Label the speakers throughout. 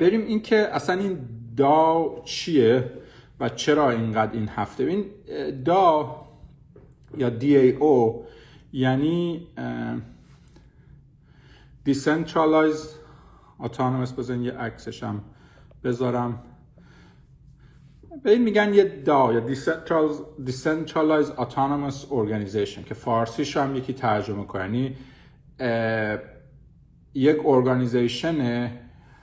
Speaker 1: بریم این که اصلا این دا چیه و چرا اینقدر این هفته؟ این دا یا DAO یعنی Decentralized Autonomous بزن یه عکسش هم بذارم. به این میگن یه دا یا Decentralized Autonomous Organization که فارسیش هم یکی ترجمه کنه. یعنی یک organization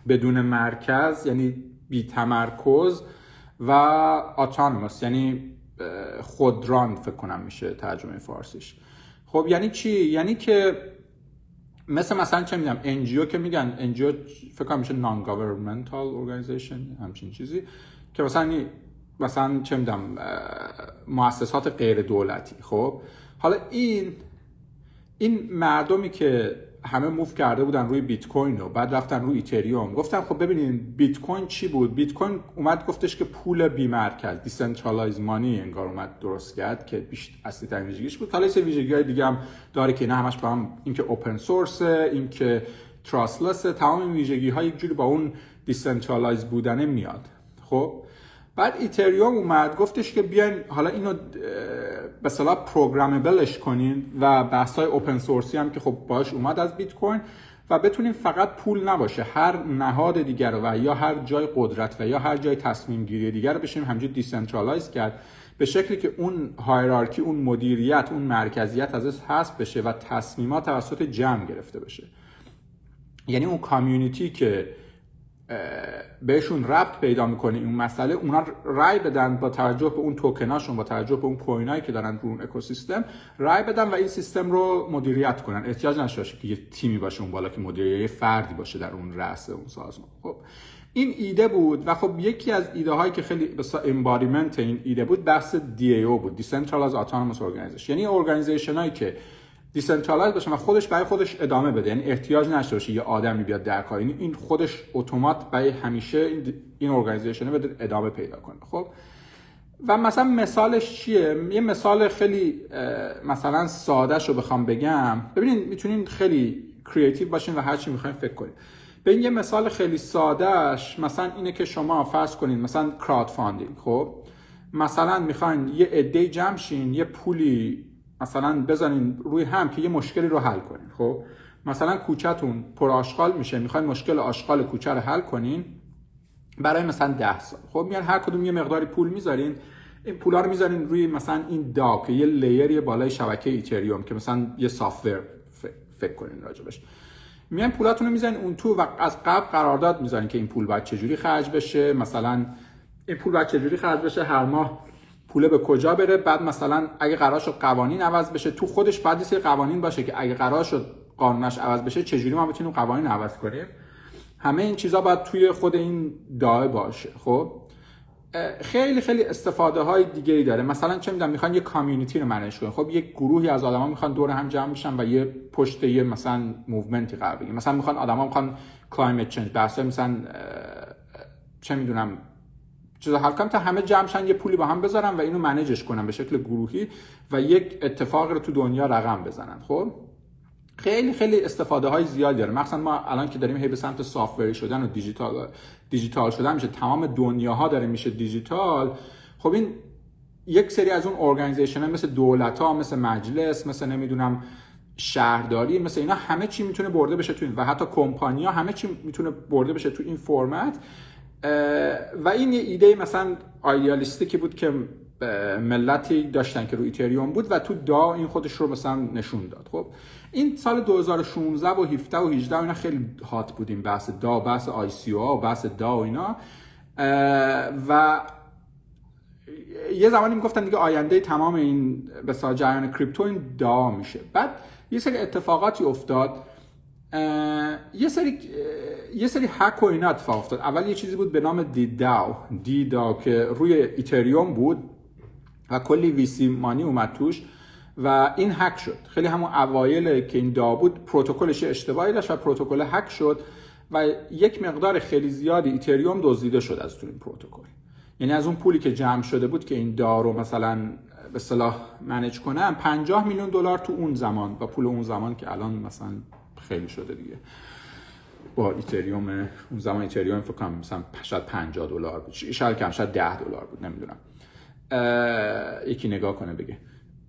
Speaker 1: بدون مرکز یعنی بی تمرکز و autonomous یعنی خودران فکر کنم میشه ترجمه فارسیش. خب یعنی چی؟ یعنی که مثل مثلا چه می‌دونم NGO که میگن NGO فکر کنم میشه non-governmental organization همچین چیزی که مثلا مثلا چه می‌دونم مؤسسات غیر دولتی. خب حالا این این مردمی که همه move کرده بودن روی بیت کوین و بعد رفتن روی Ethereum. گفتم خب ببینین بیت کوین چی بود؟ بیت کوین اومد گفتش که پول بی مرکز decentralized money انگار اومد درست کرد که بیشتر اصلی ترین ویژگیش بود. حالا ویژگی دیگه هم داره که نه همش با هم اینکه open source اینکه trustless تمام این ویژگی یک جوری با اون decentralized بودنه میاد. خب؟ بعد Ethereum اومد گفتش که بیاین حالا اینو به اصطلاح programmable ش کنین و بحث های open source ی هم که خب باش اومد از بیت کوین و بتونین فقط پول نباشه. هر نهاد دیگر و یا هر جای قدرت و یا هر جای تصمیم گیری دیگر رو بشه همجور decentralize کرد به شکلی که اون hierarchy اون مدیریت اون مرکزیت ازش حذف بشه و تصمیمات توسط جمع گرفته بشه. یعنی اون community که بهشون ربط پیدا می‌کنه این مسئله اونا رای بدن با توجه به اون توکناشون با توجه به اون کوینایی که دارن رو اون اکوسیستم رای بدن و این سیستم رو مدیریت کنن. احتیاج نشه که یه تیمی باشه اون بالا که مدیریت یه فردی باشه در اون رأس اون سازمان. خب این ایده بود و خب یکی از ایده هایی که خیلی به اصطلاح embodiment این ایده بود بحث DAO بود Decentralized Autonomous Organization. یعنی organization هایی که decentralize باشه و خودش برای خودش ادامه بده. یعنی احتیاج نشه باشه یه آدمی بیاد در کار. یعنی این خودش اتومات برای همیشه این organization بده ادامه پیدا کنه. خب؟ و مثلا مثالش چیه؟ یه مثال خیلی مثلا ساده رو بخوام بگم. ببینید می‌تونین خیلی creative باشین و هر چی می‌خواین فکر کنین. به این یه مثال خیلی سادهش مثلا اینه که شما فرض کنین مثلا crowdfunding خب؟ مثلا می‌خواین یه عده جمع شین یه پولی مثلا بزنین روی هم که یه مشکلی رو حل کنین خب؟ مثلا کوچهتون پر آشغال میشه می‌خواین مشکل آشغال کوچه رو حل کنین برای مثلا ده سال. خب میان هر کدوم یه مقداری پول می‌ذارین این پولا رو می‌ذارین روی مثلا این دا که یه لیری بالای شبکه ایتریوم که مثلا یه سافتور فکر کنین راجبش. میان پولاتون رو می‌ذارین اون تو و از قبل قرارداد می‌ذارین که این پول باید چجوری خرج بشه. مثلا این پول باید چجوری خرج بشه؟ هر ماه پوله به کجا بره؟ بعد مثلا اگه قرار شد قوانین عوض بشه تو خودش بعد سری قوانین باشه که اگه قرار شد قانونش عوض بشه چجوری ما بتونیم قوانین عوض کنیم؟ همه این چیزا باید توی خود این DAO باشه خب؟ خیلی خیلی استفاده های دیگه ای داره. مثلا چه می‌دونم می‌خوان یه community رو manage کنن. خب یک گروهی از آدما می‌خوان دور هم جمع بشن و یه پشت یه مثلا movement ی قرار بگیرن. مثلا می‌خوان آدما می‌خوان climate change بحث مثلا چه می‌دونم چیزا حل کنم تا همه جمعشن یه پولی با هم بذارن و اینو manage ش کنن به شکل گروهی و یک اتفاق رو تو دنیا رقم بزنن. خب؟ خیلی خیلی استفاده های زیادی داره. مثلا ما الان که داریم هی به سمت software ی شدن و دیجیتال دیجیتال شدن میشه. تمام دنیاها داره میشه دیجیتال. خب این یک سری از اون organization ها مثل دولت ها مثل مجلس مثل نمی‌دونم شهرداری مثل اینا همه چی می‌تونه برده بشه تو این و حتی کمپانیا همه چی می‌تونه برده بشه تو این فرمت و این یه ایده مثلا idealist ی بود که ملتی داشتن که رو ایتریوم بود و تو DAO این خودش رو مثلا نشون داد. خب این سال 2016 و 17 و 18 اینا خیلی هات بودیم بحث دا بحث آی سی او و بحث دا و اینا. و یه زمانی می‌گفتن دیگه آینده تمام این به جریان کریپتو این دا میشه. بعد یه سری اتفاقاتی افتاد. یه سری یه سری هک و اینا اتفاق افتاد. اول یه چیزی بود به نام دی داو دی داو که روی ایتریوم بود و کلی VC money اومد توش و این هک شد. خیلی همون اوایل که این DAO بود پروتکلش اشتباهی داشت و پروتکل هک شد و یک مقدار خیلی زیادی ایتریوم دزدیده شد از تو این پروتکل. یعنی از اون پولی که جمع شده بود که این DAO رو مثلا به اصطلاح manage کنن 50 میلیون دلار تو اون زمان و پول اون زمان که الان مثلا خیلی شده دیگه. با ایتریوم اون زمان ایتریوم فکر کنم مثلا شاید 50 دلار بود. شاید کم شاید 10 دلار بود نمی‌دونم. یکی نگاه کنه بگه.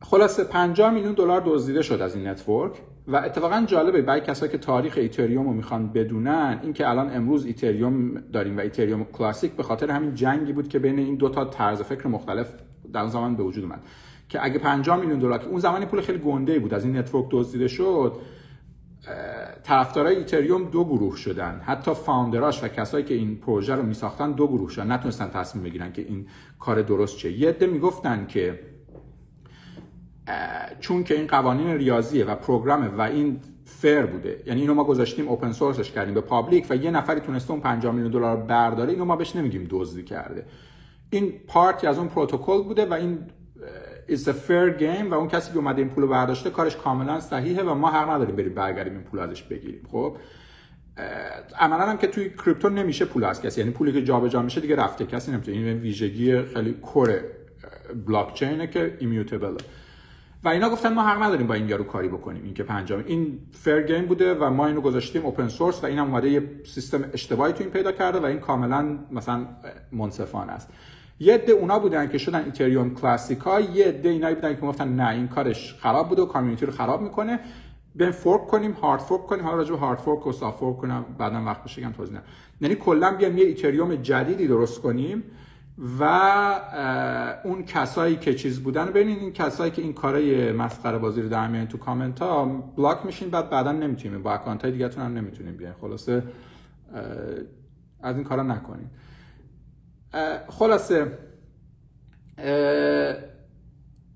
Speaker 1: خلاصه 50 میلیون دلار دزدیده شد از این network و اتفاقا جالبه برای کسایی که تاریخ ایتریوم رو می‌خوان بدونن اینکه الان امروز ایتریوم داریم و ایتریوم کلاسیک به خاطر همین جنگی بود که بین این دو تا طرز فکر مختلف در اون زمان به وجود اومد. که اگه 50 میلیون دلار که اون زمانی پول خیلی گنده بود از این network دزدیده شد طرفدارای ایتریوم دو گروه شدن. حتی founder اش و کسایی که این پروژه رو میساختن دو گروه شدن. نتونستن تصمیم بگیرن که این کار درست چه یه عده می‌گفتن که چون که این قوانین ریاضیه و program ه و این fair بوده یعنی اینو ما گذاشتیم open source ش کردیم به public و یه نفری تونسته اون 5 میلیون دلار برداره اینو ما بهش نمیگیم دزدی کرده. این part ی از اون پروتکل بوده و این is a fair game و اون کسی که اومده این پول برداشته کارش کاملا صحیحه و ما حق نداریم بریم برگردیم این پول ازش بگیریم. خب عملا هم که توی کریپتو نمیشه پول از کسی. یعنی پولی که جابجا میشه دیگه رفته. کسی نمی‌تونه. این ویژگی خیلی core بلاک چینه که immutable ه و اینا گفتن ما حق نداریم با این یارو کاری بکنیم. این که پنجم. این fair game بوده و ما اینو گذاشتیم open source و اینم اومده یه سیستم اشتباهی تو این پیدا کرده و این کاملا مثلا منصفانه است. یه عده اونا بودن که شدن ایتریوم کلاسیکا یه عده اینایی بودن که گفتن نه این کارش خراب بوده و community رو خراب می‌کنه. به fork کنیم hard fork کنیم. حالا راجع به hard fork و soft fork کنم بعدا وقت بشه گم توضیح یعنی کلا بیام یه ایتریوم جدیدی درست کنیم و اون کسایی که چیز بودن ببینید این کسایی که این کارای مسخره بازی رو در تو کامنت ها بلاک میشین بعد بعدا نمی‌تونیم. با اکانت های دیگه هم نمی‌تونیم بیاین. خلاصه از این کارا نکنید خلاصه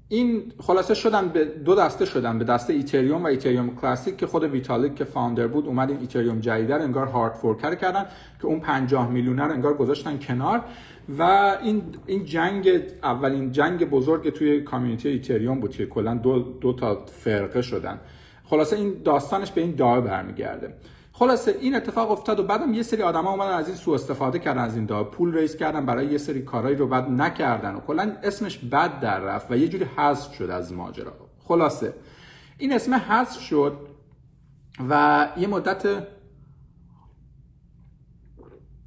Speaker 1: این خلاصه شدن به دو دسته شدن به دسته ایتریوم و ایتریوم کلاسیک که خود ویتالیک که founder بود اومد این ایتریوم جدیده رو انگار hard fork کردن که اون 50 میلیون رو انگار گذاشتن کنار و این این جنگ اولین جنگ بزرگ توی کامیونیتی ایتریوم بود که کلا دو, دو تا فرقه شدن. خلاصه این داستانش به این دعا برمیگرده. خلاصه این اتفاق افتاد و بعدم یه سری آدما اومدن از این سوء استفاده کردن از این دعا پول ریس کردن برای یه سری کارهایی رو بعد نکردن و کلا اسمش بد در رفت و یه جوری حذف شد از ماجرا. خلاصه این اسم حذف شد و یه مدت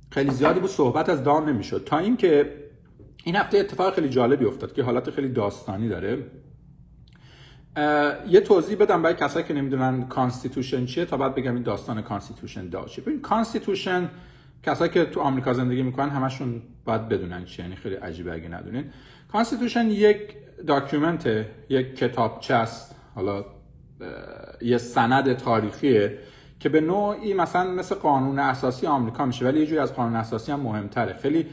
Speaker 1: خیلی زیادی بود صحبت از DAO نمی‌شد. تا اینکه این هفته اتفاق خیلی جالبی افتاد که حالت خیلی داستانی داره. یه توضیح بدم برای کسایی که نمی‌دونن Constitution چیه تا بعد بگم این داستان Constitution داشته ببین Constitution کسایی که تو آمریکا زندگی می‌کنن همشون باید بدونن چیه یعنی خیلی عجیبه اگه ندونین. Constitution یک document یک کتابچه است حالا یه سند تاریخیه که به نوعی مثلا مثل قانون اساسی آمریکا میشه ولی یه جوری از قانون اساسی هم مهمتره. خیلی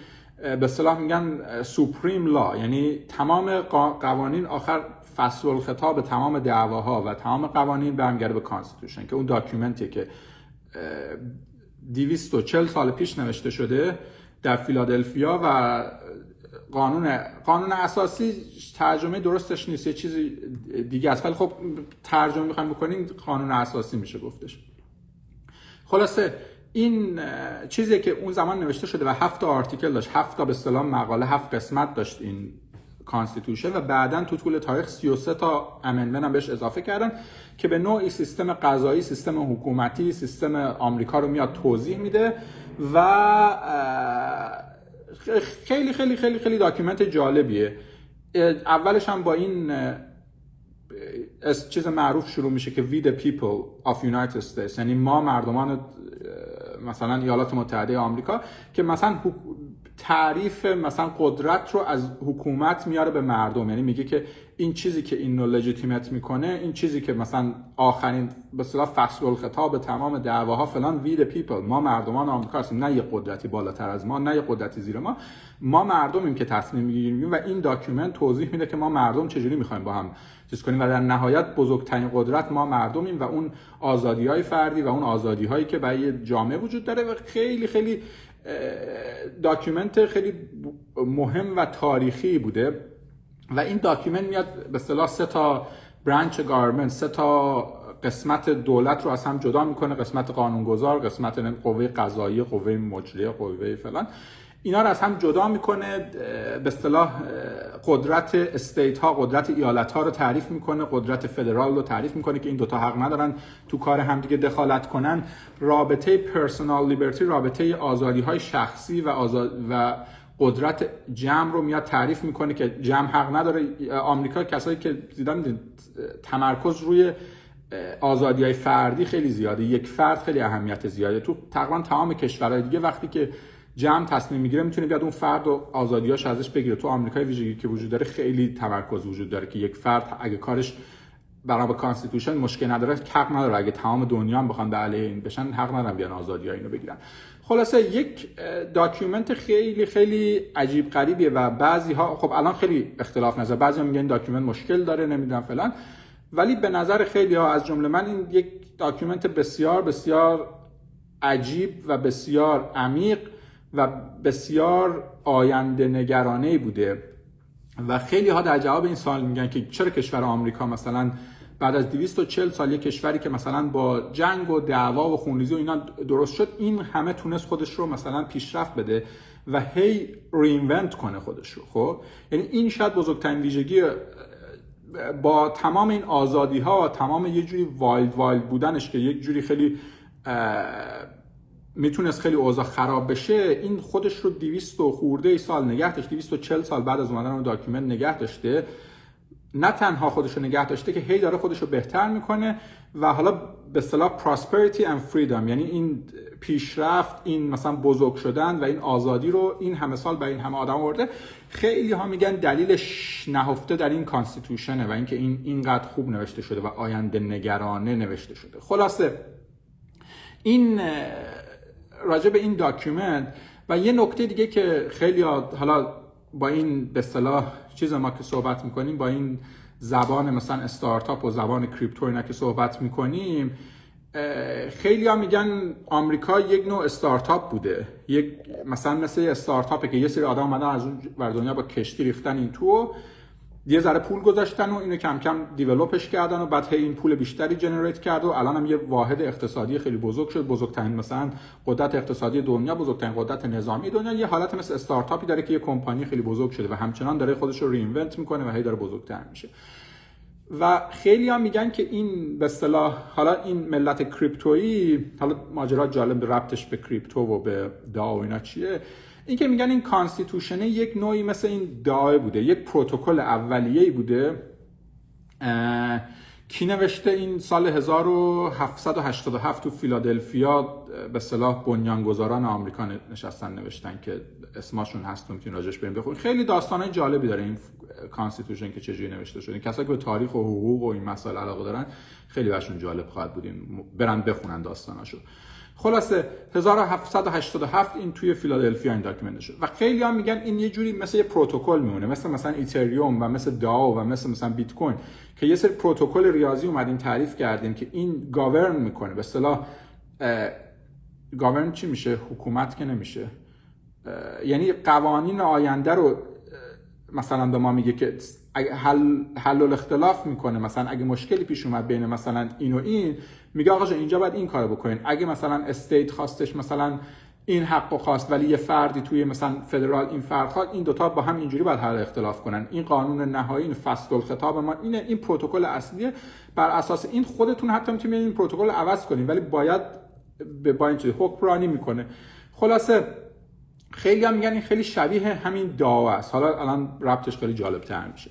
Speaker 1: به اصطلاح میگن supreme law یعنی تمام قوانین آخر فصل الخطاب تمام دعواها و تمام قوانین برمیگرده به Constitution که اون document ی که 240 سال پیش نوشته شده در فیلادلفیا و قانون قانون اساسی ترجمه درستش نیست یه چیزی دیگه است. ولی خب ترجمه می‌خوایم بکنیم قانون اساسی میشه گفتش. خلاصه این چیزی که اون زمان نوشته شده و هفت article داشت هفت تا به اصطلاح مقاله هفت قسمت داشت این constitution و بعدا تو طول تاریخ 33 تا amendment هم بهش اضافه کردن که به نوعی سیستم قضایی سیستم حکومتی سیستم آمریکا رو میاد توضیح میده و خیلی خیلی خیلی خیلی document جالبیه. اولش هم با این از چیز معروف شروع میشه که we the people of United States یعنی ما مردمان مثلا ایالات متحده آمریکا که مثلا تعریف مثلا قدرت رو از حکومت میاره به مردم. یعنی میگه که این چیزی که این رو می‌کنه این چیزی که مثلا آخرین به اصطلاح فصل الخطاب تمام دعواها فلان we people ما مردمان آمریکا هستیم. نه یه قدرتی بالاتر از ما نه یه قدرتی زیر ما. ما مردمیم که تصمیم می‌گیریم و این document توضیح میده که ما مردم چجوری می‌خوایم با هم چیز کنیم و در نهایت بزرگترین قدرت ما مردمیم و اون آزادی های فردی و اون آزادی هایی که برای جامعه وجود داره و خیلی خیلی document خیلی مهم و تاریخی بوده و این document میاد به اصطلاح سه تا branch government سه تا قسمت دولت رو از هم جدا می‌کنه قسمت قانونگذار قسمت قوه قضایی قوه مجریه قوه فلان. اینا رو از هم جدا می‌کنه به اصطلاح قدرت استیت ها قدرت ایالت ها رو تعریف می‌کنه قدرت فدرال رو تعریف می‌کنه که این دوتا حق ندارن تو کار همدیگه دخالت کنن. رابطه پرسونال لیبرتی رابطه آزادی های شخصی و, آزاد و قدرت جمع رو میاد تعریف می‌کنه که جمع حق نداره. آمریکا کسایی که دیدن تمرکز روی آزادی های فردی خیلی زیاده. یک فرد خیلی اهمیت زیاده. تو تقریبا تمام کشورهای دیگه وقتی که جمع تصمیم می‌گیره می‌تونه بیاد اون فرد و آزادیاش ازش بگیره. تو آمریکای ویژگی که وجود داره خیلی تمرکز وجود داره که یک فرد اگه کارش برای با constitution مشکل نداره حق نداره. اگه تمام دنیا هم بخوان به علیه این بشن حق ندارن بیان آزادی اینو بگیرن. خلاصه یک document خیلی خیلی عجیب غریبیه و بعضی ها خب الان خیلی اختلاف نظر. بعضی ها میگن document مشکل داره نمی‌دونم فلان. ولی به نظر خیلی ها از جمله من این یک document بسیار بسیار عجیب و بسیار عمیق و بسیار آینده نگرانه بوده. و خیلی ها در جواب این سوال میگن که چرا کشور آمریکا مثلا بعد از 240 سال یک کشوری که مثلا با جنگ و دعوا و خونریزی و اینا درست شد این همه تونست خودش رو مثلا پیشرفت بده و هی reinvent کنه خودش رو خب؟ یعنی این شاید بزرگترین ویژگی با تمام این آزادی ها تمام یه جوری wild wild بودنش که یک جوری خیلی می‌تونست خیلی اوضاع خراب بشه این خودش رو 200 خورده ای سال نگه داشت 240 سال بعد از اومدن اون document نگه داشته. نه تنها خودش رو نگه داشته که هی داره خودش رو بهتر می‌کنه و حالا به اصطلاح prosperity and freedom یعنی این پیشرفت این مثلا بزرگ شدن و این آزادی رو این همه سال به این همه آدم آورده. خیلی ها میگن دلیلش نهفته در این constitution ه و اینکه این اینقدر خوب نوشته شده و آینده نگرانه نوشته شده. خلاصه این راجع به این document و یه نکته دیگه که خیلی حالا با این به اصطلاح چیز ما که صحبت می‌کنیم با این زبان مثلا استارتاپ و زبان کریپتو اینا که صحبت می‌کنیم خیلی ها میگن آمریکا یک نوع استارتاپ بوده. یک مثلا مثل استارتاپه که یه سری آدم اومدن از اون دنیا با کشتی ریختن این تو. یه ذره پول گذاشتن و اینو کم کم دیولپش کردن و بعد هی این پول بیشتری جنریت کرد و الان هم یه واحد اقتصادی خیلی بزرگ شد. بزرگترین مثلا قدرت اقتصادی دنیا بزرگترین قدرت نظامی دنیا. یه حالت مثل استارتاپی داره که یه کمپانی خیلی بزرگ شده و همچنان داره خودش رو رینونت می‌کنه و هی داره بزرگتر میشه. و خیلی هم میگن که این به اصطلاح حالا این ملت کریپتویی حالا ماجرا جالب ربطش به کریپتو و به دا و اینا چیه؟ این که میگن این constitution ه یک نوعی مثل این DAO ی بوده یک پروتکل اولیه‌ای بوده کی نوشته این سال 1787 تو فیلادلفیا به اصطلاح بنیانگذاران آمریکا نشستن نوشتن که اسمشون هست می‌تونید راجبش بریم بخونید خیلی داستانای جالبی داره این constitution که چجوری نوشته شده. کسایی که به تاریخ و حقوق و این مسائل علاقه دارن خیلی براشون جالب خواهد بود برن بخونن داستاناشو. خلاصه 1787 این توی فیلادلفیا این document شد. و خیلی هم میگن این یه جوری مثل یه پروتکل میمونه مثل مثلا اتریوم و مثل DAO و مثل مثلا بیت کوین که یه سری پروتکل ریاضی اومدیم تعریف کردیم که این govern می‌کنه. به اصطلاح govern چی میشه؟ حکومت که نمیشه. یعنی قوانین آینده رو مثلا به ما میگه که حل حل اختلاف می‌کنه. مثلا اگه مشکلی پیش اومد بین مثلا این و این میگه آقا اینجا باید این کارو بکنین. اگه مثلا استیت خواستش مثلا این حق و خواست ولی یه فردی توی مثلا فدرال این فرد خواست این دوتا با هم اینجوری باید حل اختلاف کنن. این قانون نهایی این فصل الخطاب ما اینه این پروتکل اصلیه. بر اساس این خودتون حتی می‌تونید این پروتکل عوض کنین ولی باید به با اینجوری حکمرانی می‌کنه. خلاصه خیلی هم میگن این خیلی شبیه همین داو است. حالا الان ربطش خیلی جالب تر میشه.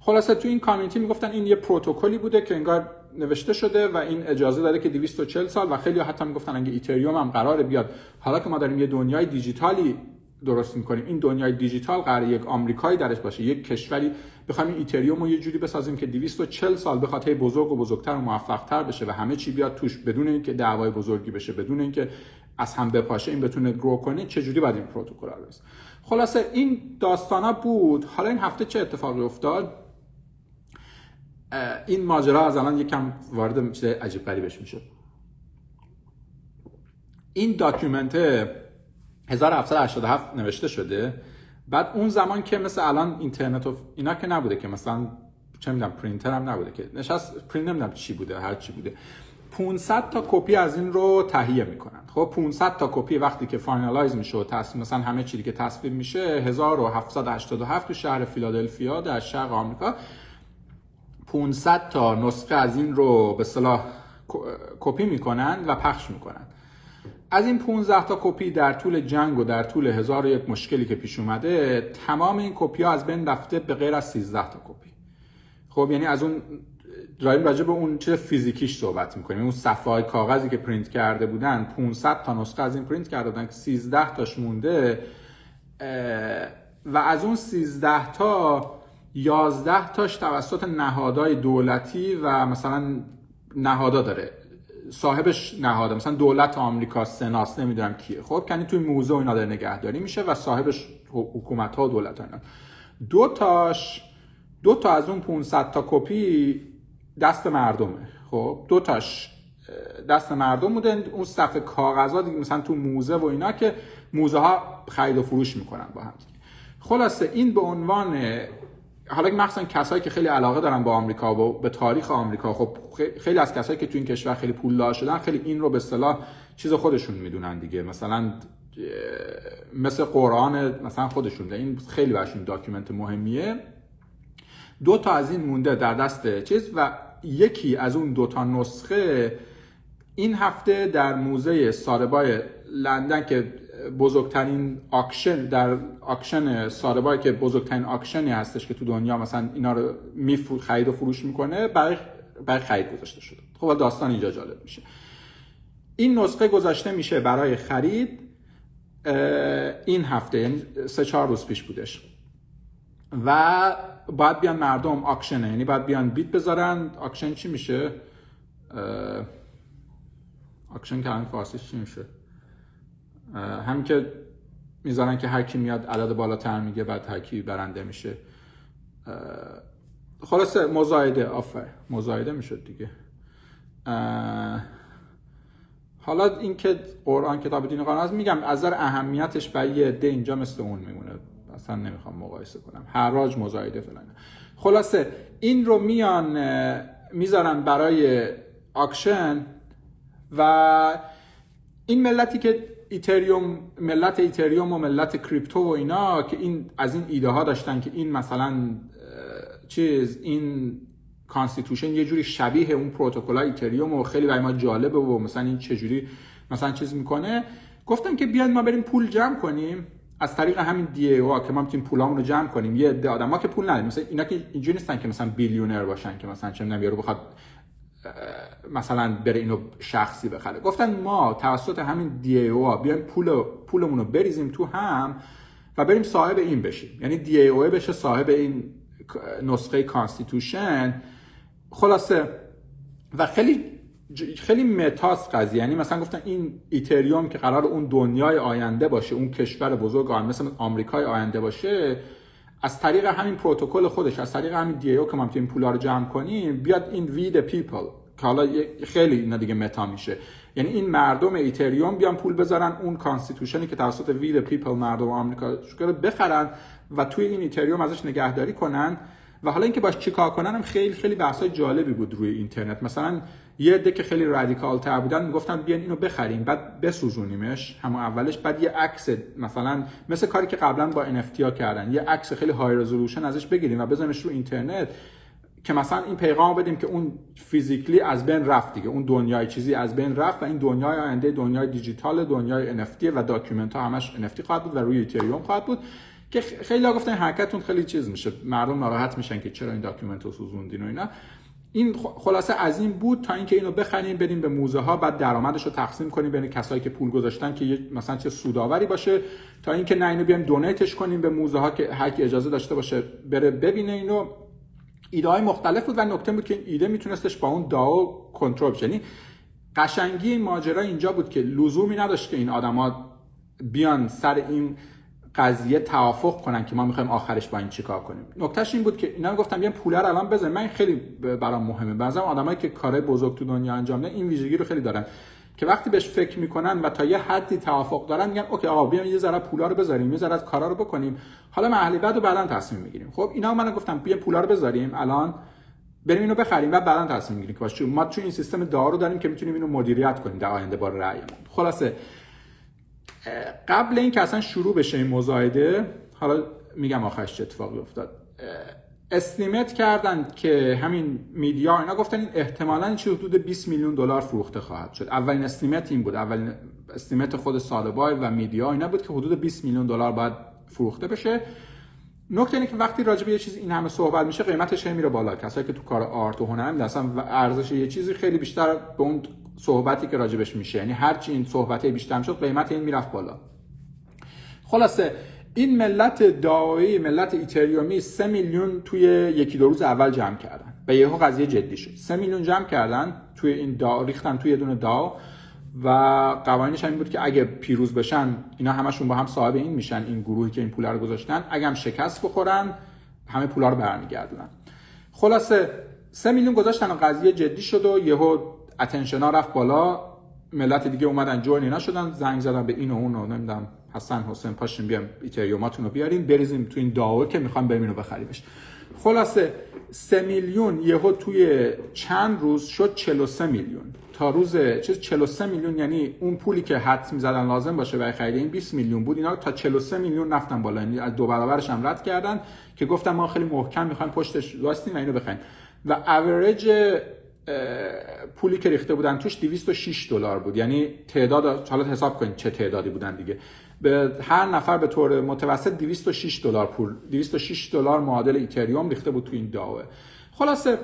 Speaker 1: خلاصه تو این community می‌گفتن این یه پروتکلی بوده که انگار نوشته شده و این اجازه داره که 240 سال و خیلی حتی می‌گفتن اگه اتریوم هم قراره بیاد. حالا که ما داریم یه دنیای دیجیتالی درست می‌کنیم این دنیای دیجیتال قراره یک آمریکایی درش باشه یک کشوری. بخوایم این اتریوم رو یه جوری بسازیم که 240 سال بخواد هی بزرگ و بزرگتر و موفقتر بشه و همه چی بیاد توش بدون اینکه دعوای بزرگی بشه بدون اینکه از هم بپاشه این بتونه grow کنه چه جوری باید این پروتکل رو خلاصه این داستانا بود. حالا این هفته چه اتفاقی افتاد؟ این ماجرا از الان یکم وارد چیز عجیب غریبش میشه. این document 1787 نوشته شده. بعد اون زمان که مثل الان اینترنت و اینا که نبوده که مثلا چه می‌دونم پرینتر هم نبوده که نشست پرینت نمی‌دونم چی بوده هر چی بوده. 500 تا کپی از این رو تهیه می‌کنن. خب 500 تا کپی وقتی که finalize میشه و تصمیم مثلا همه چیزی که تصویب میشه 1787 تو شهر فیلادلفیا در شرق آمریکا. 500 تا نسخه از این رو به اصطلاح کپی می‌کنن و پخش می‌کنن از این 15 تا کپی در طول جنگ و در طول هزار یک مشکلی که پیش اومده تمام این کپی ها از بین رفته به غیر از 13 تا کپی. خب یعنی از اون داریم راجع به اون چیز فیزیکیش صحبت می‌کنیم. اون صفحه های کاغذی که پرینت کرده بودن 500 تا نسخه از این پرینت کرده بودن که 13 تاش مونده و از اون 13 تا 11 تاش توسط نهادهای دولتی و مثلا نهادا داره. صاحبش نهاده مثلا دولت آمریکا سناس نمی‌دونم کیه. خب کنی توی موزه و اینا داره نگهداری میشه و صاحبش حکومت ها و دولت ها دو تاش دو تا از اون 500 تا کپی دست مردمه. خب دو تاش دست مردم بوده. اون صفحه کاغذا دیگه مثلا تو موزه و اینا که موزه ها خرید و فروش می‌کنن با هم خلاصه این به عنوان حالا که مخصوصا کسایی که خیلی علاقه دارن با آمریکا و به تاریخ آمریکا خب خیلی از کسایی که تو این کشور خیلی پولدار شدن خیلی این رو به اصطلاح چیز خودشون می‌دونن دیگه مثلا مثل قرآن مثلا خودشون ده. این خیلی برشون document مهمیه دو تا از این مونده در دست چیز و یکی از اون دو تا نسخه این هفته در موزه Sotheby's لندن که بزرگترین auction در auction Sotheby's که بزرگترین auction ی هستش که تو دنیا مثلا اینا رو می خرید و فروش می‌کنه برای برای خرید گذاشته شده. خب داستان اینجا جالب میشه. این نسخه گذاشته میشه برای خرید این هفته یعنی سه چهار روز پیش بودش. و باید بیان مردم auction ه یعنی باید بیان bid بذارن. auction چی میشه؟ آکشن که همین فارسیش چی میشه؟ هم که می‌ذارن که هر کی میاد عدد بالاتر میگه بعد هر کی برنده میشه. خلاصه مزایده آفر. مزایده می‌شد دیگه. حالا اینکه قرآن کتاب دین قرآن میگم از نظر اهمیتش برای یه عده اینجا مثل اون میمونه. اصلا نمی‌خوام مقایسه کنم. حراج مزایده فلان. خلاصه این رو میان می‌ذارن برای auction و این ملتی که Ethereum ملت Ethereum و ملت crypto و اینا که این از این ایده ها داشتن که این مثلا چیز این constitution یه جوری شبیه اون پروتکل Ethereum و خیلی برای ما جالبه و مثلا این چجوری مثلا چیز می‌کنه. گفتن که بیاید ما بریم پول جمع کنیم. از طریق همین DAO که ما می‌تونیم پولامون رو جمع کنیم. یه عده آدم که پول نداریم مثلا اینا که اینجوری نیستن که مثلا billionaire باشن که مثلا چه می‌دونم بخواد مثلا بره اینو شخصی بخره. گفتن ما توسط همین DAO بیایم پول پولمون رو بریزیم تو هم و بریم صاحب این بشیم. یعنی DAO بشه صاحب این نسخه constitution خلاصه و خیلی خیلی meta س قضیه. یعنی مثلا گفتن این Ethereum که قرار اون دنیای آینده باشه اون کشور بزرگ آینده مثل آمریکای آینده باشه از طریق همین پروتکل خودش از طریق همین DAO که ما می‌تونیم پولا رو جمع کنیم بیاد این We the People که حالا خیلی اینا دیگه meta میشه. یعنی این مردم Ethereum بیان پول بذارن اون constitution ی که توسط We the People مردم آمریکا شکر بخرن و توی این Ethereum ازش نگهداری کنن. و حالا اینکه باش چیکار کنن هم خیلی خیلی بحثای جالبی بود روی اینترنت. مثلا یه عده که خیلی رادیکال تر بودن می‌گفتن بیان اینو بخریم بعد بسوزونیمش. همون اولش بعد یه عکس مثلا مثل کاری که قبلا با NFT ها کردن. یه عکس خیلی high resolution ازش بگیریم و بزنیمش رو اینترنت. که مثلا این پیغام بدیم که اون physically از بین رفت دیگه اون دنیای چیزی از بین رفت و این دنیای آینده دنیای دیجیتال دنیای NFT و document ها همش NFT خواهد بود و روی Ethereum خواهد بود که خیلی گفتن حرکتتون خیلی چیز میشه مردم ناراحت میشن که چرا این document رو سوزوندین و اینا. این خلاصه از این بود تا اینکه اینو بخریم بریم به موزه ها بعد درآمدش رو تقسیم کنیم بین کسایی که پول گذاشتن که مثلا چه سودآوری باشه تا اینکه نه اینو بیایم donate ش کنیم به موزه ها که هر اجازه داشته باشه بره ببینه اینو. ایده های مختلف بود و نکته بود که این ایده میتونستش با اون داو کنترل بشه. یعنی قشنگی ماجرا اینجا بود که لزومی نداشت که این آدما بیان سر این قضیه توافق کنن که ما می‌خوایم آخرش با این چیکار کنیم. نکتهش این بود که اینا گفتم یه پول رو الان بزن. من خیلی برام مهمه. بعضی آدمایی که کار بزرگ تو دنیا انجام میدن این ویژگی رو خیلی دارن. که وقتی بهش فکر می‌کنن و تا یه حدی توافق دارن میگن اوکی آقا بیایم یه ذره پولا رو بذاریم یه ذره کارا رو بکنیم. حالا محلی بعد رو بعدا تصمیم می‌گیریم. خب اینا من گفتم بیایم پولا رو بذاریم الان بریم اینو بخریم و بعدا تصمیم می‌گیریم که ما تو این سیستم دارو رو داریم که می‌تونیم اینو مدیریت کنیم در آینده با رأیمون. خلاصه قبل این که اصلا شروع بشه این مزایده حالا میگم آخرش چه اتفاقی افتاد. استیمت کردن که همین میدیا اینا گفتن این احتمالا چه حدود 20 میلیون دلار فروخته خواهد شد. اولین استیمت این بود. اولین استیمت خود سالبای و میدیا اینا بود که حدود 20 میلیون دلار باید فروخته بشه. نکته اینه که وقتی راجع به یه چیز این همه صحبت میشه قیمتش میره بالا. کسایی که تو کار آرت و هنر اصلا ارزش یه چیزی خیلی بیشتر به اون صحبتی که راجبش میشه. یعنی هرچی این صحبت بیشتر شد قیمت این می‌رفت بالا. خلاصه این ملت داوی ملت ایتریومی سه میلیون توی یکی دو روز اول جمع کردن. و یهو قضیه جدی شد. سه میلیون جمع کردن توی این دا ریختن توی یه دونه داو و قوانینش این بود که اگه پیروز بشن اینا همشون با هم صاحب این میشن این گروهی که این پولا رو گذاشتن. اگه هم شکست بخورن همه پولا رو برمیگردونن. خلاصه سه میلیون گذاشتن و قضیه جدی شد و یهو اتنشنا رفت بالا. ملت دیگه اومدن جوین اینا شدن زنگ زدن به این و اون و نمی‌دونم حسن حسین پاشین بیام ایتریوماتون رو بیاریم بریزیم تو این داور که می‌خوام بریم اینو بخریمش. خلاصه سه میلیون یهو توی چند روز شد 43 میلیون. تا روز چیز 43 میلیون یعنی اون پولی که حد می‌زدن لازم باشه برای خرید این 20 میلیون بود اینا تا 43 میلیون رفتن بالا. یعنی از دو برابرش هم رد کردن که گفتم ما خیلی محکم می‌خوایم پشتش واستیم و اینو بخریم. و اوریج پولی که ریخته بودن توش 206 دلار بود. یعنی تعداد حالا حساب کنید چه تعدادی بودن دیگه. به هر نفر به طور متوسط 206 دلار پول 206 دلار معادل ایتریوم ریخته بود تو این داوه. خلاصه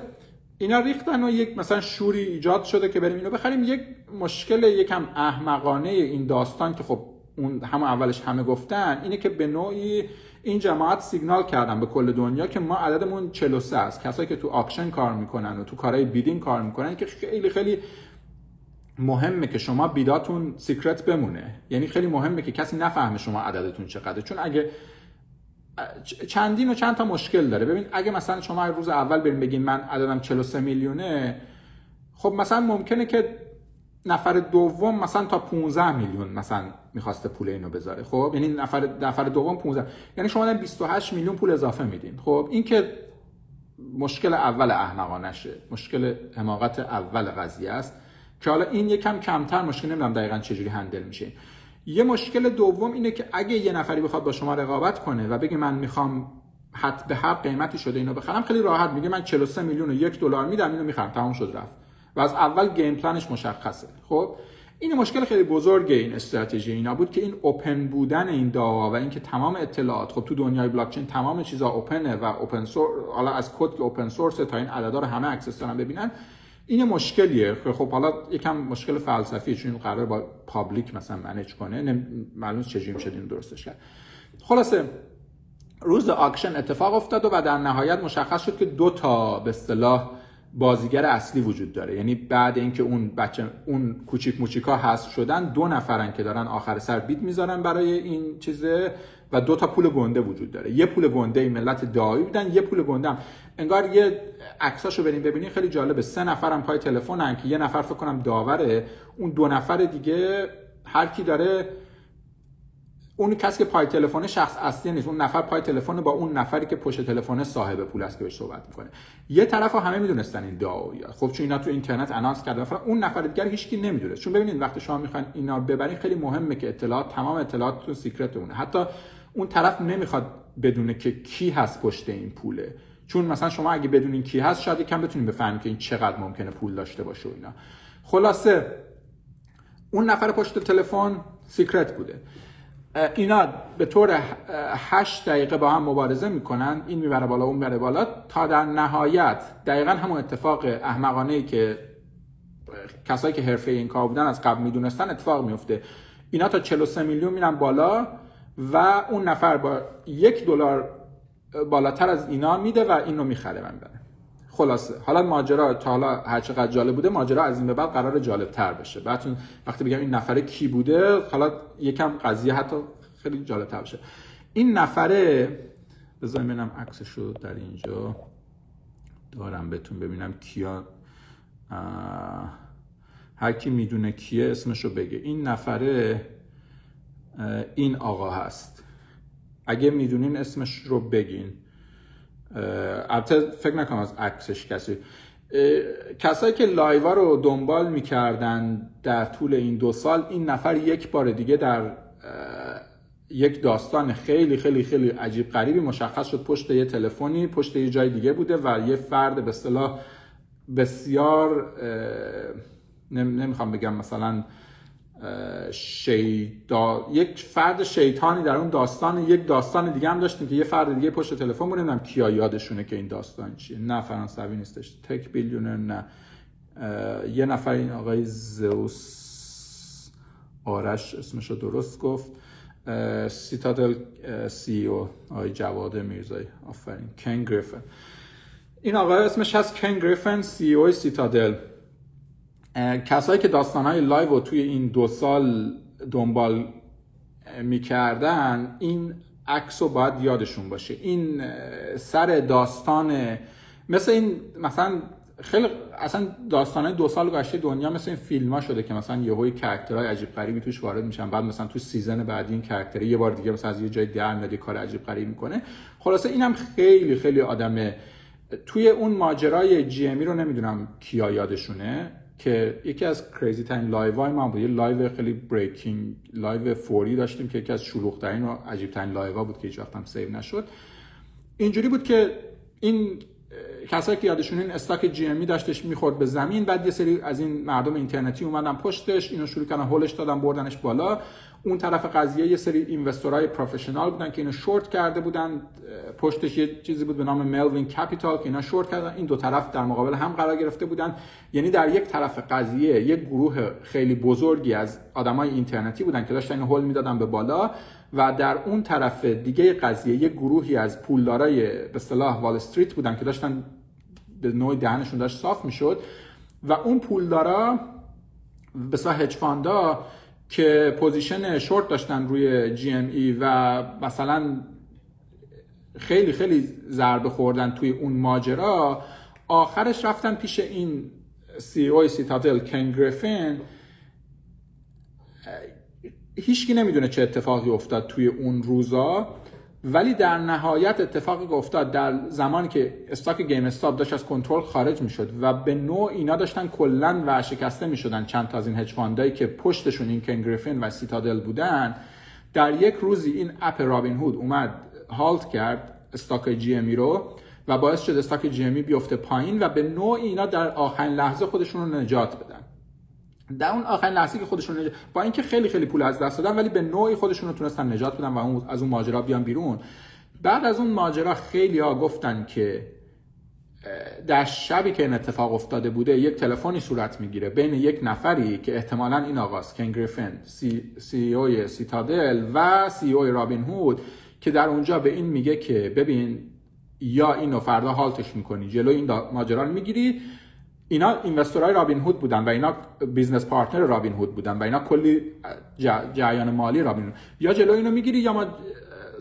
Speaker 1: اینا ریختن و یک مثلا شوری ایجاد شده که بریم اینو بخریم. یک مشکل یکم احمقانه این داستان که خب اون همه اولش همه گفتن اینه که به نوعی این جماعت سیگنال کردن به کل دنیا که ما عددمون 43 است. کسایی که تو auction کار می‌کنن و تو کارهای bidding کار می‌کنن که خیلی خیلی مهمه که شما bid اتون secret بمونه. یعنی خیلی مهمه که کسی نفهمه شما عددتون چقدره. چون اگه چندین و چند تا مشکل داره. ببین اگه مثلا شما روز اول بریم بگین من عددم 43 میلیونه خب مثلا ممکنه که نفر دوم مثلا تا 15 میلیون مثلا می‌خواسته پول اینو بذاره. خب یعنی نفر نفر دوم 15 یعنی شما 28 میلیون پول اضافه میدین. خب این که مشکل اول احمقانشه. مشکل حماقت اول قضیه است. که حالا این یکم کمتر مشکل نمی‌دونم دقیقا چجوری هندل میشه. یه مشکل دوم اینه که اگه یه نفری بخواد با شما رقابت کنه و بگه من می‌خوام حد به هر قیمتی شده اینو بخرم خیلی راحت میگه من 43 میلیون و یک دلار میدم اینو می‌خرم. تمام شد رفت. و از اول game plan ش مشخصه. خب این مشکل خیلی بزرگ این استراتژی اینا بود که این open بودن این DAO ها و اینکه تمام اطلاعات خب تو دنیای بلاک چین تمام چیزا open ه و open source حالا از کد open source تا این عددا رو همه access دارن ببینن. این مشکلیه. خب حالا یکم مشکل فلسفی چون قرار با public مثلا manage کنه معلوم چجوری میشه اینو درستش کرد. خلاصه روز auction اتفاق افتاد و در نهایت مشخص شد که دو تا به اصطلاح بازیگر اصلی وجود داره. یعنی بعد اینکه اون بچه اون کوچیک موچیکا هست شدن دو نفرن که دارن آخر سر bid می‌ذارن برای این چیزه. و دو تا پول گنده وجود داره. یه پول گنده این ملت DAO یی بودن یه پول گنده هم. انگار یه عکساشو بریم ببینین خیلی جالبه. سه نفرم پای تلفنن که یه نفر فکر کنم داوره. اون دو نفر دیگه هر کی داره اون کسی که پای تلفن شخص اصلی نیست. اون نفر پای تلفن با اون نفری که پشت تلفن صاحب پول است که بهش صحبت می‌کنه. یه طرف همه می‌دونستن این DAO یی خب چون اینا تو اینترنت کرده اون نفر دیگر هیچکی نمی‌دونه چون ببینید وقتی شما می‌خواین اینا ببرین خیلی مهمه که اطلاعات تمام اطلاعاتتون secret بمونه. حتی اون طرف نمی‌خواد بدونه که کی هست پشت این پوله. چون مثلا شما اگه بدونین کی هست شاید کم بتونین بفهمین که این چقدر ممکنه پول داشته باشه و اینا. خلاصه اون نفر پشت تلفن سیکرت بوده. اینا به طور هشت دقیقه با هم مبارزه می‌کنن این می‌بره بالا اون می‌بره بالا. تا در نهایت دقیقا همون اتفاق احمقانه ای که کسایی که حرفه این کار بودن از قبل می‌دونستن اتفاق میفته اینا تا 43 میلیون میرن بالا. و اون نفر با یک دلار بالاتر از اینا میده و اینو می‌خره من بره. خلاصه. حالا ماجرا تا حالا هر چقدر جالب بوده ماجرا از این به بعد قرار جالب تر بشه. بعدتون وقتی بگم این نفره کی بوده حالا یکم قضیه حتی خیلی جالب تر بشه. این نفره بذاریم ببینم عکسشو در اینجا دارم بهتون ببینم کیا هر کی می‌دونه کیه اسمشو بگه. این نفره این آقا هست. اگه می‌دونین اسمش رو بگین. البته فکر نکنم از عکسش کسی. کسایی که لایوا رو دنبال می‌کردن در طول این دو سال این نفر یک بار دیگه در یک داستان خیلی خیلی خیلی عجیب غریبی مشخص شد. پشت یه تلفنی پشت یه جای دیگه بوده و یه فرد به اصطلاح بسیار نمی‌خوام بگم مثلا شیدا یک فرد شیطانی در اون داستان یک داستان دیگه هم داشتیم که یه فرد دیگه پشت تلفن بود. نمی‌دونم کیا یادشونه که این داستان چیه. نه فرانسوی نیستش. تک بیلیونر نه. یه نفر این آقای زوس آرش اسمش رو درست گفت. سیتادل سی او آقای جواد میرزایی. آفرین. کن گریفن. این آقای اسمش هست کن گریفن سی او سیتادل کسایی که های لایو رو توی این دو سال دنبال می‌کردن این عکس رو باید یادشون باشه. این سر داستان مثل این مثلا خیلی اصلا داستانه دو سال گذشته دنیا مثل این فیلم ها شده که مثلا یه character های عجیب غریبی توش وارد میشن بعد مثلا تو season بعدی این character یه بار دیگه مثلا از یه جای در میاد کار عجیب غریب می‌کنه. خلاصه اینم خیلی خیلی آدمه. توی اون ماجرای GME رو نمی‌دونم کیا یادشونه. که یکی از crazy ترین live های ما بود. یه live خیلی breaking live فوری داشتیم که یکی از شلوغ ترین و عجیب ترین live بود که هیچ وقت هم save نشد. اینجوری بود که این کسایی که یادشون این stock GME داشتش می‌خورد به زمین بعد یه سری از این مردم اینترنتی اومدن پشتش اینو شروع کردن هولش دادن بردنش بالا. اون طرف قضیه یه سری investor های professional بودن که اینو شورت کرده بودن پشتش یه چیزی بود به نام ملوین کپیتال که اینا شورت کردن. این دو طرف در مقابل هم قرار گرفته بودن. یعنی در یک طرف قضیه یک گروه خیلی بزرگی از آدمای اینترنتی بودن که داشتن هول می‌دادن به بالا و در اون طرف دیگه قضیه یک گروهی از پولدارای به اصطلاح وال استریت بودن که داشتن به نوعی دهنشون داشت صاف می‌شد و اون پولدارا به اصطلاح هج که position short داشتن روی GME و مثلا خیلی خیلی ضربه خوردن توی اون ماجرا آخرش رفتن پیش این CEO سیتادل کن گریفین هیچکی نمی‌دونه چه اتفاقی افتاد توی اون روزا. ولی در نهایت اتفاقی که افتاد در زمانی که stock گیم استاپ داشت از کنترل خارج می‌شد و به نوع اینا داشتن کلا و شکسته می‌شدن چند تا از این هج که پشتشون این کن و سیتادل بودن در یک روزی این app رابین هود اومد halt کرد stock GME رو و باعث شد stock GME بیفته پایین و به نوع اینا در آخرین لحظه خودشون رو نجات بدن. در اون آخرین لحظه که خودشون نجات... با اینکه خیلی خیلی پول از دست دادن ولی به نوعی خودشون رو تونستن نجات بدن و اون... از اون ماجرا بیان بیرون. بعد از اون ماجرا خیلی ها گفتن که در شبی که این اتفاق افتاده بوده یک تلفنی صورت می‌گیره بین یک نفری که احتمالا این آقاست کن گریفن C, CEO سیتادل و CEO رابین هود که در اونجا به این میگه که ببین یا اینو فردا halt ش می‌کنی جلو این ماجرا رو می‌گیری اینا investor های رابین هود بودن و اینا business partner رابین هود بودن و اینا کلی جریان مالی رابین یا جلو اینو می‌گیری یا ما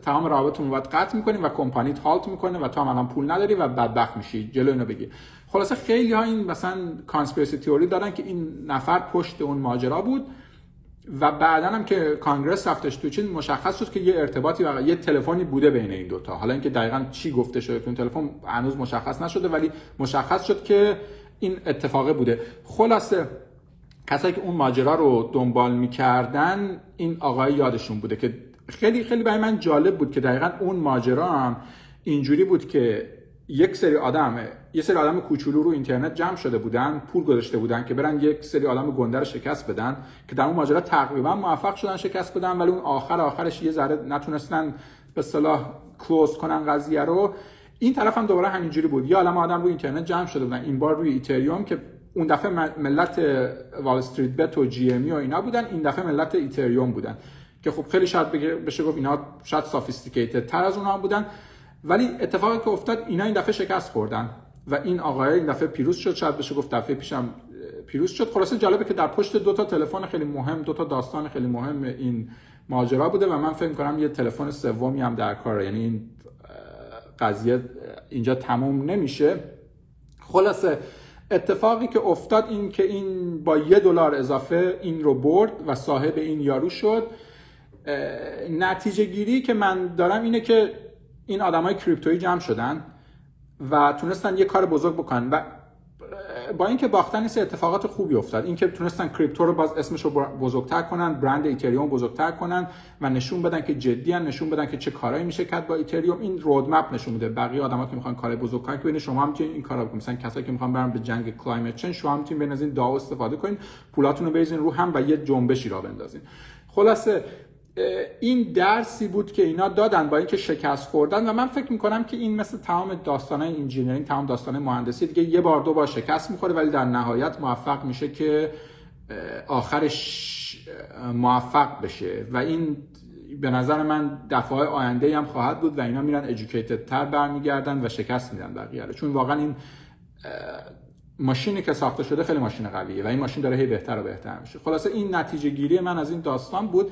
Speaker 1: تمام رابطمون با هات قطع می‌کنیم و کمپانی halt می‌کنه و تو هم الان پول نداری و بدبخت میشی. جلو اینو بگیر خلاصه خیلی ها این مثلا conspiracy theory دارن که این نفر پشت اون ماجرا بود و بعدا هم که کانگرس رفتش تو چین مشخص شد که یه ارتباطی و یه تلفنی بوده بین این دوتا. حالا اینکه دقیقا چی گفته شده تو تلفن هنوز مشخص نشده ولی مشخص شد که این اتفاقه بوده. خلاصه کسایی که اون ماجرا رو دنبال می‌کردن این آقای یادشون بوده که خیلی خیلی برای من جالب بود که دقیقا اون ماجرا هم اینجوری بود که یک سری آدم یه سری آدم کوچولو رو اینترنت جمع شده بودن پول گذاشته بودن که برن یک سری آدم گنده رو شکست بدن که در اون ماجرا تقریبا موفق شدن شکست بدن ولی اون آخر آخرش یه ذره نتونستن به اصطلاح close کنن قضیه رو. این طرف هم دوباره همینجوری بود. یه عالمه آدم رو اینترنت جمع شده بودن. این بار روی ایتریوم که اون دفعه ملت وال استریت بتس و GME و اینا بودن این دفعه ملت ایتریوم بودن. که خب خیلی شاید بشه گفت اینا شاید sophisticated تر از اونها بودن. ولی اتفاقی که افتاد اینا این دفعه شکست خوردن. و این آقای این دفعه پیروز شد. شاید بشه گفت دفعه پیشم پیروز شد. خلاصه جالبه که در پشت دو تا تلفن خیلی مهم دو تا داستان خیلی مهم این ماجرا بوده و من فکر کنم یه تلفن سومی هم در کاره. یعنی این قضیه اینجا تموم نمیشه. خلاصه اتفاقی که افتاد این که این با یه دلار اضافه این رو برد و صاحب این یارو شد. نتیجه گیری که من دارم اینه که این آدمای کریپتویی جمع شدن و تونستن یه کار بزرگ بکنن و با اینکه باختن سه اتفاقات خوبی افتاد. اینکه تونستن کریپتو رو باز اسمش رو بزرگتر کنن برند ایتریوم بزرگتر کنن و نشون بدن که جدی نشون بدن که چه کارهایی میشه کرد با ایتریوم. این roadmap نشون میده. بقیه آدما که می‌خوان کار بزرگ کنن که ببین شما هم این کارا بکنید. مثلا کسایی که می‌خوان برن به جنگ climate change شما هم بین از این DAO استفاده کنین. پولاتون رو بریزین رو هم و یه جنبشی راه بندازین. خلاصه این درسی بود که اینا دادن با اینکه شکست خوردن و من فکر می‌کنم که این مثل تمام داستانه engineering تمام داستانه مهندسی دیگه یه بار دو بار شکست می‌خوره ولی در نهایت موفق میشه که آخرش موفق بشه. و این به نظر من دفعه آینده هم خواهد بود و اینا میرن ادوکیتد تر برمیگردن و شکست میدن بقیه رو. چون واقعا این ماشینی که ساخته شده خیلی ماشین قویه و این ماشین داره هی بهتر و بهتر میشه. خلاصه این نتیجه گیری من از این داستان بود.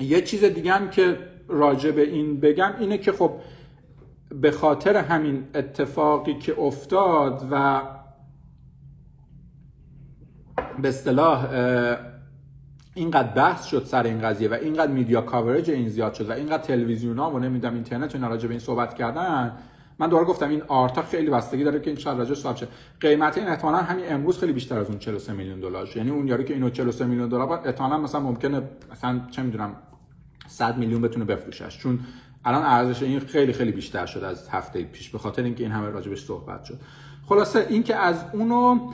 Speaker 1: یه چیز دیگه هم که راجع به این بگم اینه که خب به خاطر همین اتفاقی که افتاد و به اصطلاح اینقدر بحث شد سر این قضیه و اینقدر میدیا کاورج این زیاد شد و اینقدر تلویزیون ها و نمی‌دونم اینترنت و راجع به این صحبت کردن من دوباره گفتم این آرتا خیلی بستگی داره که این شاید راجع شه. قیمت این احتمالاً همین امروز خیلی بیشتر از اون 43 میلیون دلار یعنی اون یاری که اینو 43 میلیون دلار بعد احتمالاً مثلا ممکنه مثلا چه می‌دونم 100 میلیون بتونه بفروشش چون الان ارزش این خیلی خیلی بیشتر شد از هفته پیش به خاطر اینکه این همه راجبش صحبت شد. خلاصه اینکه از اونو